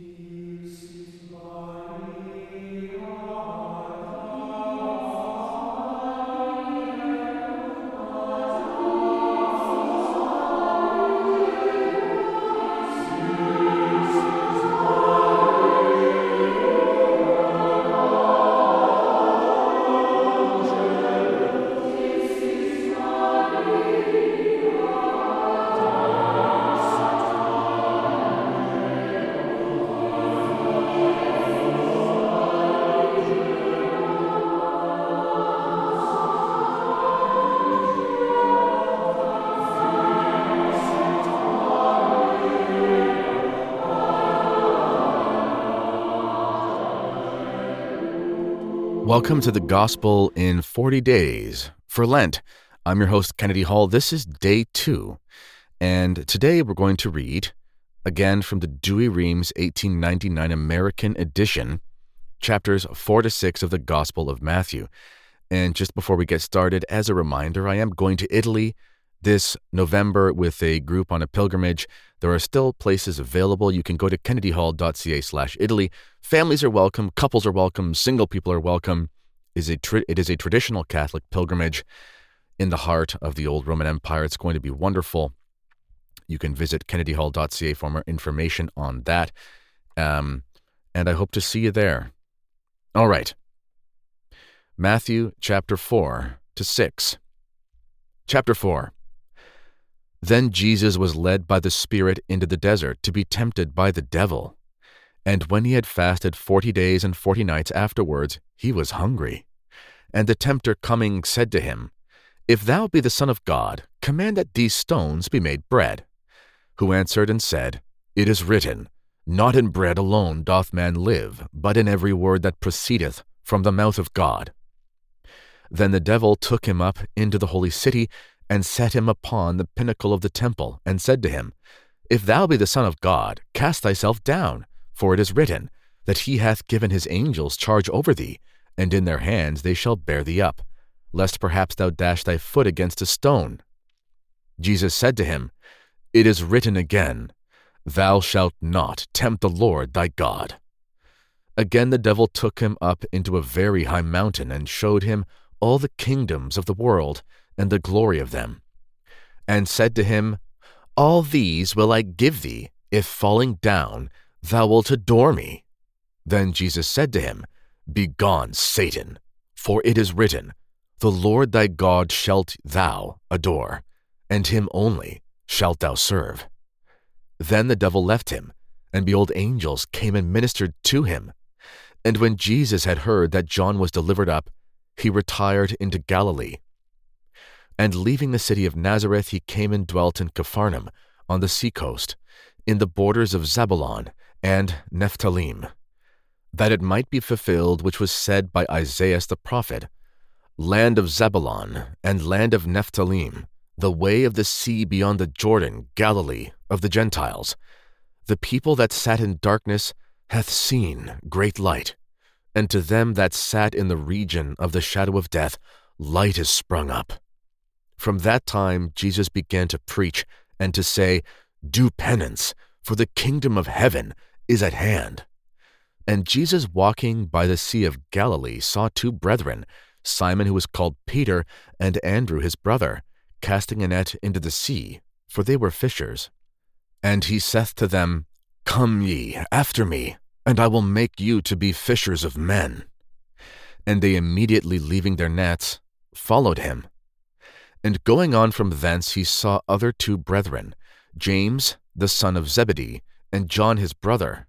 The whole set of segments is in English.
Jesus. Welcome to the Gospel in 40 Days for Lent. I'm your host, Kennedy Hall. This is day two. And today we're going to read, again from the Douay-Rheims 1899 American edition, chapters 4 to 6 of the Gospel of Matthew. And just before we get started, as a reminder, I am going to Italy this November with a group on a pilgrimage. There are still places available. You can go to kennedyhall.ca slash Italy. Families are welcome, couples are welcome, single people are welcome. It is, it is a traditional Catholic pilgrimage in the heart of the old Roman Empire. It's going to be wonderful. You can visit kennedyhall.ca for more information on that. Um, and I hope to see you there. All right. Matthew chapter 4 to 6. Chapter 4. Then Jesus was led by the Spirit into the desert to be tempted by the devil. And when he had fasted forty days and forty nights afterwards, he was hungry. And the tempter coming said to him, If thou be the Son of God, command that these stones be made bread. Who answered and said, It is written, Not in bread alone doth man live, but in every word that proceedeth from the mouth of God. Then the devil took him up into the holy city and set him upon the pinnacle of the temple, and said to him, If thou be the Son of God, cast thyself down, for it is written, that he hath given his angels charge over thee, and in their hands they shall bear thee up, lest perhaps thou dash thy foot against a stone. Jesus said to him, It is written again, Thou shalt not tempt the Lord thy God. Again the devil took him up into a very high mountain, and showed him all the kingdoms of the world, and the glory of them, and said to him, All these will I give thee, if falling down thou wilt adore me. Then Jesus said to him, Begone, Satan, for it is written, The Lord thy God shalt thou adore, and him only shalt thou serve. Then the devil left him, and behold, angels came and ministered to him. And when Jesus had heard that John was delivered up, he retired into Galilee and leaving the city of Nazareth, he came and dwelt in Capharnaum, on the seacoast, in the borders of Zebulun and Nephthalim, that it might be fulfilled which was said by Isaiah the prophet Land of Zebulun and land of Nephthalim, the way of the sea beyond the Jordan, Galilee of the Gentiles. The people that sat in darkness hath seen great light, and to them that sat in the region of the shadow of death, light is sprung up. From that time, Jesus began to preach and to say, Do penance, for the kingdom of heaven is at hand. And Jesus, walking by the Sea of Galilee, saw two brethren, Simon, who was called Peter, and Andrew, his brother, casting a net into the sea, for they were fishers. And he saith to them, Come ye after me, and I will make you to be fishers of men. And they immediately leaving their nets, followed him. And going on from thence he saw other two brethren, James the son of Zebedee, and John his brother,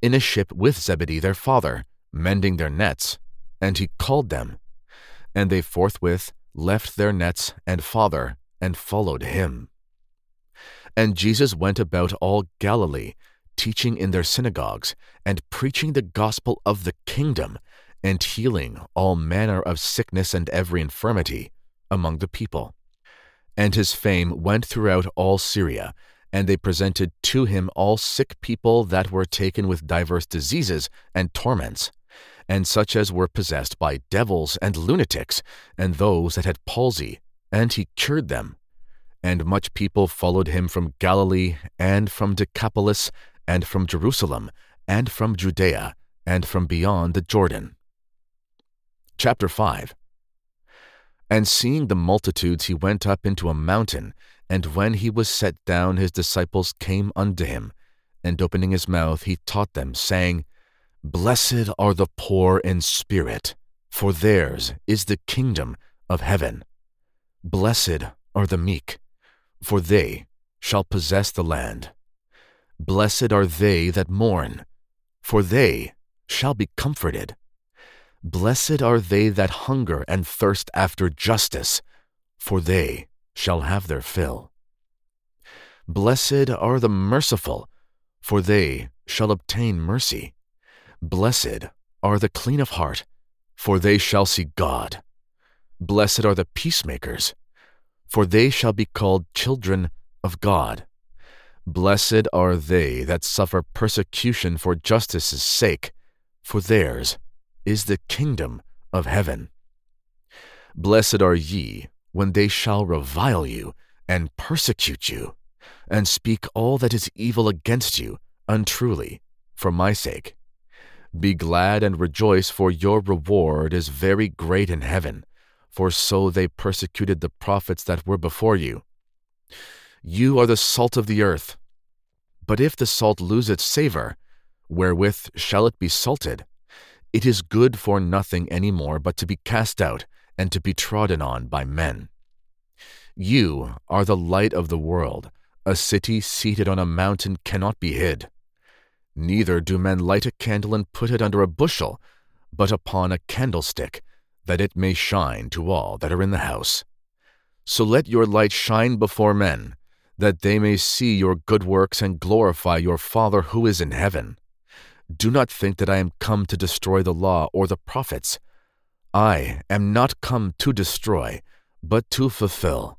in a ship with Zebedee their father, mending their nets. And he called them. And they forthwith left their nets and father, and followed him. And Jesus went about all Galilee, teaching in their synagogues, and preaching the gospel of the kingdom, and healing all manner of sickness and every infirmity among the people. And his fame went throughout all Syria, and they presented to him all sick people that were taken with divers diseases and torments, and such as were possessed by devils and lunatics, and those that had palsy, and he cured them. And much people followed him from Galilee, and from Decapolis, and from Jerusalem, and from Judea, and from beyond the Jordan. Chapter 5 And seeing the multitudes, he went up into a mountain, and when he was set down, his disciples came unto him, and opening his mouth, he taught them, saying, Blessed are the poor in spirit, for theirs is the kingdom of heaven. Blessed are the meek, for they shall possess the land. Blessed are they that mourn, for they shall be comforted. Blessed are they that hunger and thirst after justice, for they shall have their fill. Blessed are the merciful, for they shall obtain mercy. Blessed are the clean of heart, for they shall see God. Blessed are the peacemakers, for they shall be called children of God. Blessed are they that suffer persecution for justice's sake, for theirs is the kingdom of heaven. Blessed are ye when they shall revile you and persecute you, and speak all that is evil against you untruly for my sake. Be glad and rejoice, for your reward is very great in heaven, for so they persecuted the prophets that were before you. You are the salt of the earth. But if the salt lose its savor, wherewith shall it be salted? It is good for nothing any more but to be cast out and to be trodden on by men. You are the light of the world. A city seated on a mountain cannot be hid. Neither do men light a candle and put it under a bushel, but upon a candlestick, that it may shine to all that are in the house. So let your light shine before men, that they may see your good works and glorify your Father who is in heaven. Do not think that I am come to destroy the law or the prophets. I am not come to destroy, but to fulfill.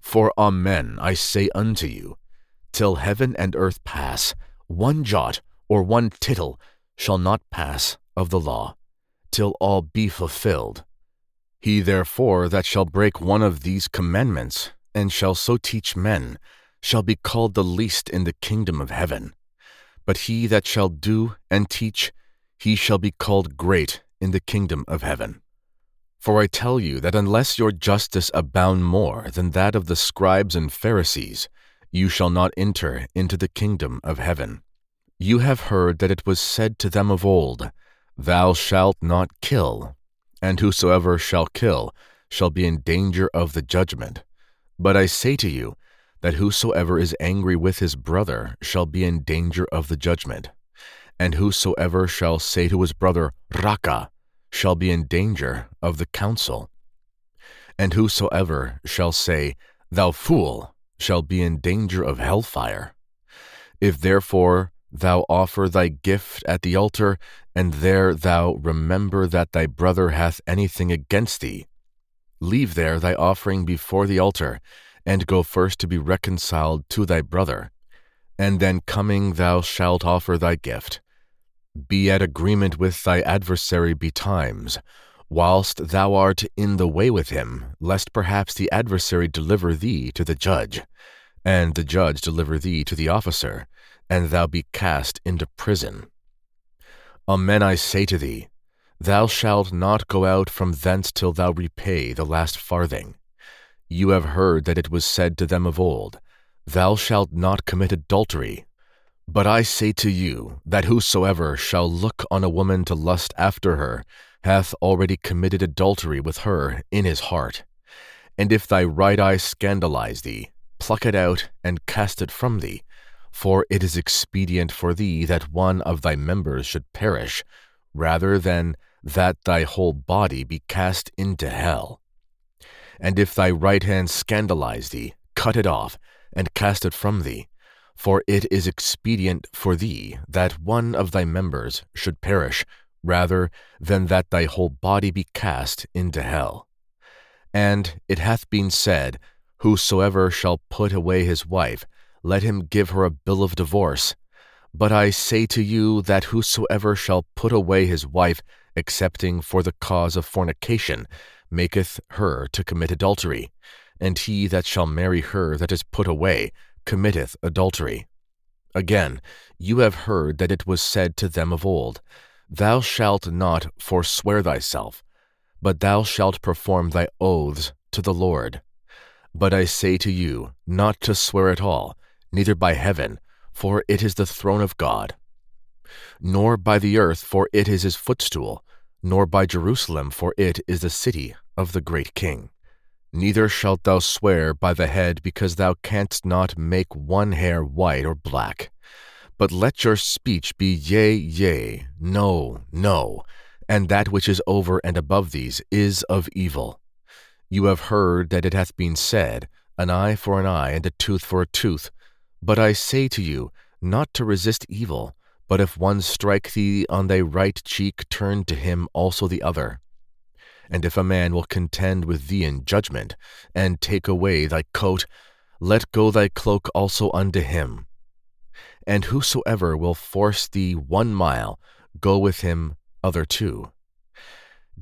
For amen I say unto you, till heaven and earth pass, one jot or one tittle shall not pass of the law, till all be fulfilled. He therefore that shall break one of these commandments, and shall so teach men, shall be called the least in the kingdom of heaven. But he that shall do and teach, he shall be called great in the kingdom of heaven. For I tell you that unless your justice abound more than that of the scribes and Pharisees, you shall not enter into the kingdom of heaven. You have heard that it was said to them of old, Thou shalt not kill, and whosoever shall kill shall be in danger of the judgment. But I say to you, that whosoever is angry with his brother shall be in danger of the judgment. And whosoever shall say to his brother, Raca, shall be in danger of the council. And whosoever shall say, Thou fool, shall be in danger of hellfire. If therefore thou offer thy gift at the altar, and there thou remember that thy brother hath anything against thee, Leave there thy offering before the altar, and go first to be reconciled to thy brother, and then coming thou shalt offer thy gift. Be at agreement with thy adversary betimes, whilst thou art in the way with him, lest perhaps the adversary deliver thee to the judge, and the judge deliver thee to the officer, and thou be cast into prison. Amen I say to thee, Thou shalt not go out from thence till thou repay the last farthing. You have heard that it was said to them of old, Thou shalt not commit adultery. But I say to you, that whosoever shall look on a woman to lust after her, hath already committed adultery with her in his heart. And if thy right eye scandalize thee, pluck it out and cast it from thee, for it is expedient for thee that one of thy members should perish, rather than that thy whole body be cast into hell. And if thy right hand scandalize thee, cut it off, and cast it from thee. For it is expedient for thee that one of thy members should perish, rather than that thy whole body be cast into hell. And it hath been said, Whosoever shall put away his wife, let him give her a bill of divorce. But I say to you that whosoever shall put away his wife, excepting for the cause of fornication, maketh her to commit adultery, and he that shall marry her that is put away committeth adultery. Again, you have heard that it was said to them of old, Thou shalt not forswear thyself, but thou shalt perform thy oaths to the Lord. But I say to you, not to swear at all, neither by heaven, for it is the throne of God, nor by the earth, for it is his footstool, nor by Jerusalem, for it is the city of the great king. Neither shalt thou swear by the head, because thou canst not make one hair white or black. But let your speech be yea, yea, no, no, and that which is over and above these is of evil. You have heard that it hath been said, An eye for an eye, and a tooth for a tooth. But I say to you, not to resist evil, but if one strike thee on thy right cheek, turn to him also the other. And if a man will contend with thee in judgment, and take away thy coat, let go thy cloak also unto him. And whosoever will force thee one mile, go with him other two.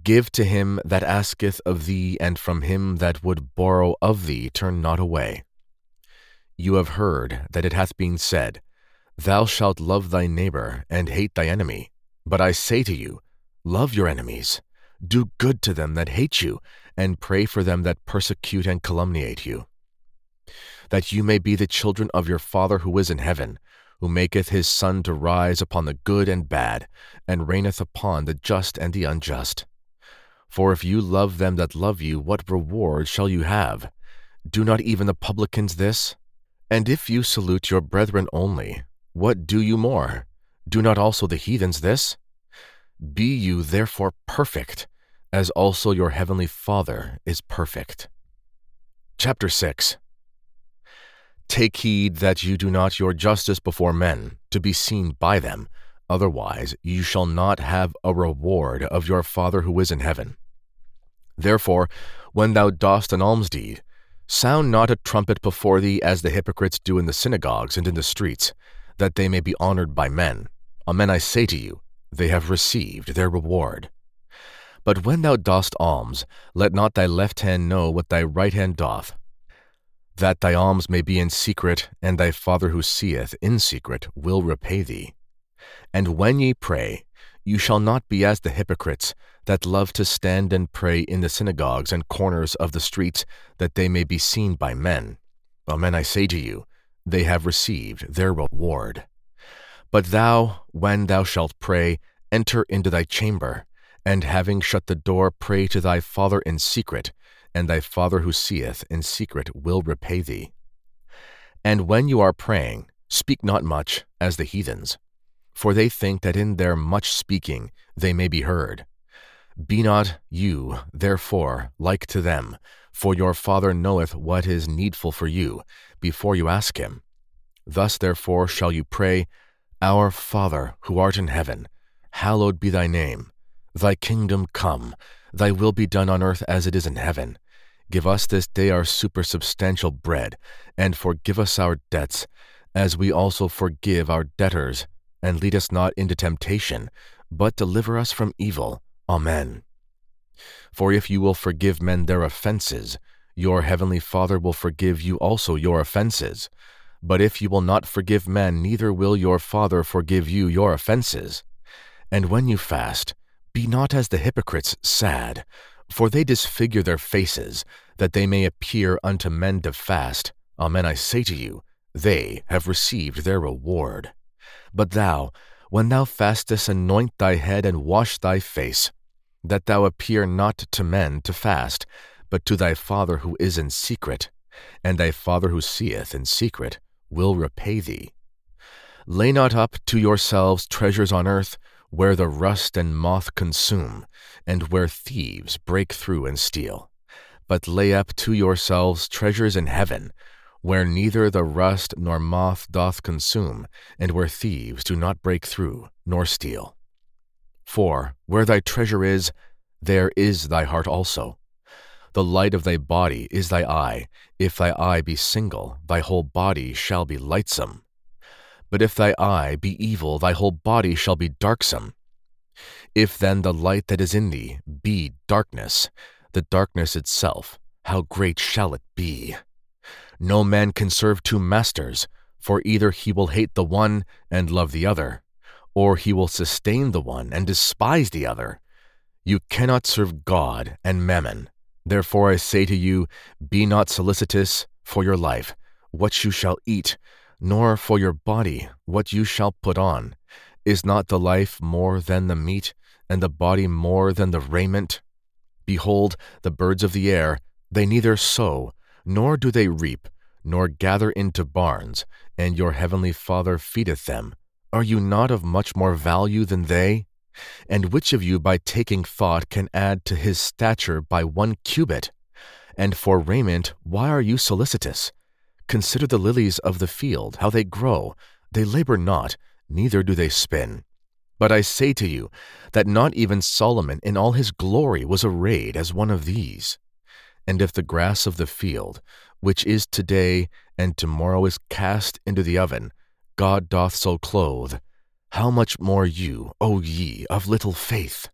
Give to him that asketh of thee, and from him that would borrow of thee turn not away. You have heard that it hath been said, Thou shalt love thy neighbor, and hate thy enemy. But I say to you, Love your enemies do good to them that hate you, and pray for them that persecute and calumniate you. That you may be the children of your Father who is in heaven, who maketh his sun to rise upon the good and bad, and raineth upon the just and the unjust. For if you love them that love you, what reward shall you have? Do not even the publicans this? And if you salute your brethren only, what do you more? Do not also the heathens this? Be you therefore perfect, as also your heavenly Father is perfect. Chapter 6 Take heed that you do not your justice before men, to be seen by them, otherwise you shall not have a reward of your Father who is in heaven. Therefore, when thou dost an almsdeed, sound not a trumpet before thee as the hypocrites do in the synagogues and in the streets, that they may be honored by men. Amen, I say to you, they have received their reward. But when thou dost alms, let not thy left hand know what thy right hand doth, that thy alms may be in secret, and thy Father who seeth in secret will repay thee. And when ye pray, you shall not be as the hypocrites, that love to stand and pray in the synagogues and corners of the streets, that they may be seen by men. Amen, I say to you, they have received their reward. But thou, when thou shalt pray, enter into thy chamber and having shut the door, pray to thy Father in secret, and thy Father who seeth in secret will repay thee. And when you are praying, speak not much, as the heathens, for they think that in their much speaking they may be heard. Be not you, therefore, like to them, for your Father knoweth what is needful for you, before you ask him. Thus therefore shall you pray, Our Father, who art in heaven, hallowed be thy name. Thy kingdom come, thy will be done on earth as it is in heaven. Give us this day our supersubstantial bread, and forgive us our debts, as we also forgive our debtors. And lead us not into temptation, but deliver us from evil. Amen. For if you will forgive men their offenses, your heavenly Father will forgive you also your offenses. But if you will not forgive men, neither will your Father forgive you your offenses. And when you fast, be not as the hypocrites sad, for they disfigure their faces, that they may appear unto men to fast. Amen, I say to you, they have received their reward. But thou, when thou fastest, anoint thy head and wash thy face, that thou appear not to men to fast, but to thy Father who is in secret, and thy Father who seeth in secret will repay thee. Lay not up to yourselves treasures on earth, where the rust and moth consume, and where thieves break through and steal. But lay up to yourselves treasures in heaven, where neither the rust nor moth doth consume, and where thieves do not break through nor steal. For where thy treasure is, there is thy heart also. The light of thy body is thy eye. If thy eye be single, thy whole body shall be lightsome. But if thy eye be evil, thy whole body shall be darksome. If then the light that is in thee be darkness, the darkness itself, how great shall it be? No man can serve two masters, for either he will hate the one and love the other, or he will sustain the one and despise the other. You cannot serve God and mammon. Therefore I say to you, be not solicitous for your life, what you shall eat, nor for your body, what you shall put on. Is not the life more than the meat, and the body more than the raiment? Behold, the birds of the air, they neither sow, nor do they reap, nor gather into barns, and your heavenly Father feedeth them. Are you not of much more value than they? And which of you by taking thought can add to his stature by one cubit? And for raiment, why are you solicitous? Consider the lilies of the field, how they grow. They labor not, neither do they spin. But I say to you that not even Solomon in all his glory was arrayed as one of these. And if the grass of the field, which is today and tomorrow is cast into the oven, God doth so clothe, how much more you, O ye of little faith?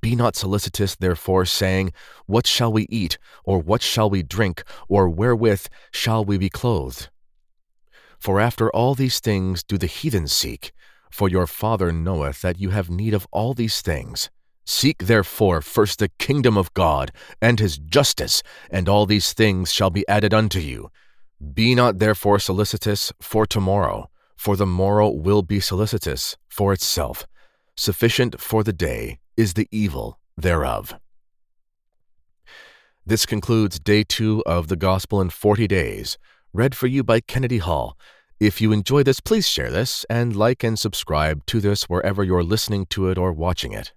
Be not solicitous, therefore, saying, What shall we eat, or what shall we drink, or wherewith shall we be clothed? For after all these things do the heathen seek, for your Father knoweth that you have need of all these things. Seek therefore first the kingdom of God and his justice, and all these things shall be added unto you. Be not therefore solicitous for tomorrow, for the morrow will be solicitous for itself. Sufficient for the day is the evil thereof. This concludes day two of the Gospel in 40 Days, read for you by Kennedy Hall. If you enjoy this, please share this and like and subscribe to this wherever you're listening to it or watching it.